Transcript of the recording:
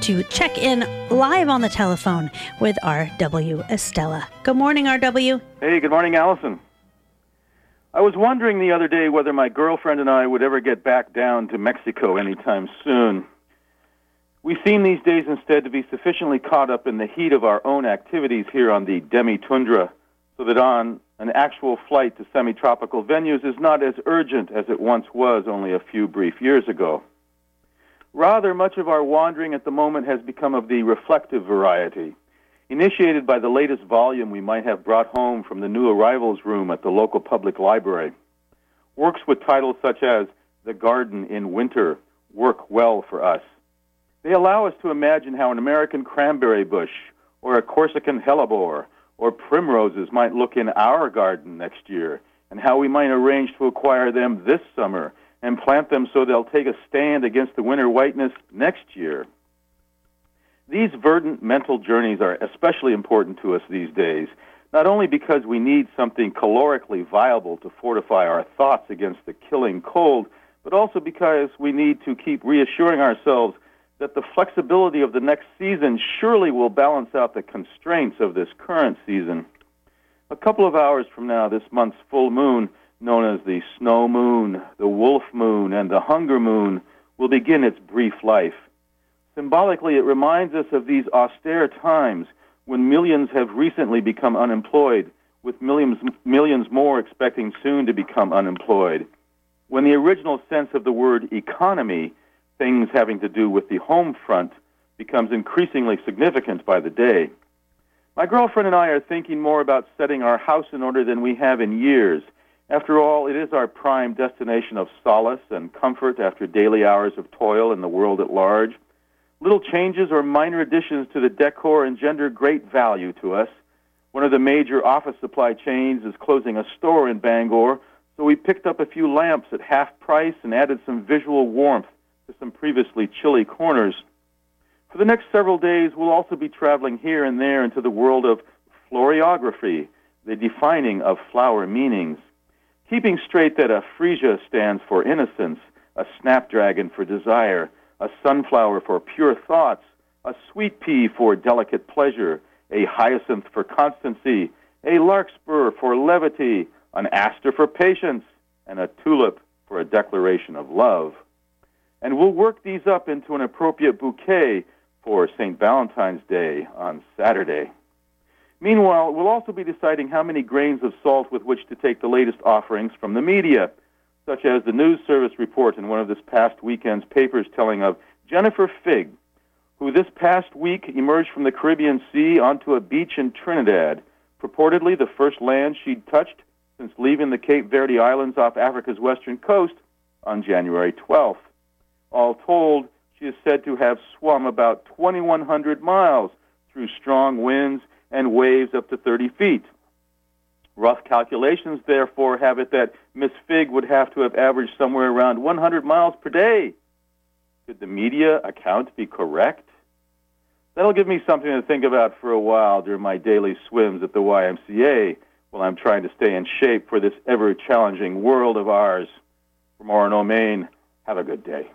to check in live on the telephone with R.W. Estela. Good morning, R.W. Hey, good morning, Allison. I was wondering the other day whether my girlfriend and I would ever get back down to Mexico anytime soon. We seem these days instead to be sufficiently caught up in the heat of our own activities here on the demi tundra so that on an actual flight to semi tropical venues is not as urgent as it once was only a few brief years ago. Rather, much of our wandering at the moment has become of the reflective variety, initiated by the latest volume we might have brought home from the new arrivals room at the local public library. Works with titles such as The Garden in Winter work well for us. They allow us to imagine how an American cranberry bush or a Corsican hellebore or primroses might look in our garden next year, and how we might arrange to acquire them this summer and plant them so they'll take a stand against the winter whiteness next year. These verdant mental journeys are especially important to us these days, not only because we need something calorically viable to fortify our thoughts against the killing cold, but also because we need to keep reassuring ourselves that the flexibility of the next season surely will balance out the constraints of this current season. A couple of hours from now, this month's full moon, known as the snow moon, the wolf moon, and the hunger moon, will begin its brief life. Symbolically, it reminds us of these austere times when millions have recently become unemployed, with millions, millions more expecting soon to become unemployed. When the original sense of the word economy things having to do with the home front becomes increasingly significant by the day. My girlfriend and I are thinking more about setting our house in order than we have in years. After all, it is our prime destination of solace and comfort after daily hours of toil in the world at large. Little changes or minor additions to the decor engender great value to us. One of the major office supply chains is closing a store in Bangor, so we picked up a few lamps at half price and added some visual warmth to some previously chilly corners. For the next several days, we'll also be traveling here and there into the world of floriography, the defining of flower meanings. Keeping straight that a freesia stands for innocence, a snapdragon for desire, a sunflower for pure thoughts, a sweet pea for delicate pleasure, a hyacinth for constancy, a larkspur for levity, an aster for patience, and a tulip for a declaration of love and we'll work these up into an appropriate bouquet for St. Valentine's Day on Saturday. Meanwhile, we'll also be deciding how many grains of salt with which to take the latest offerings from the media, such as the news service report in one of this past weekend's papers telling of Jennifer Figge, who this past week emerged from the Caribbean Sea onto a beach in Trinidad, purportedly the first land she'd touched since leaving the Cape Verde Islands off Africa's western coast on January 12th. All told, she is said to have swum about 2,100 miles through strong winds and waves up to 30 feet. Rough calculations, therefore, have it that Miss Figge would have to have averaged somewhere around 100 miles per day. Could the media account be correct? That'll give me something to think about for a while during my daily swims at the YMCA while I'm trying to stay in shape for this ever challenging world of ours. From Orono, Maine, have a good day.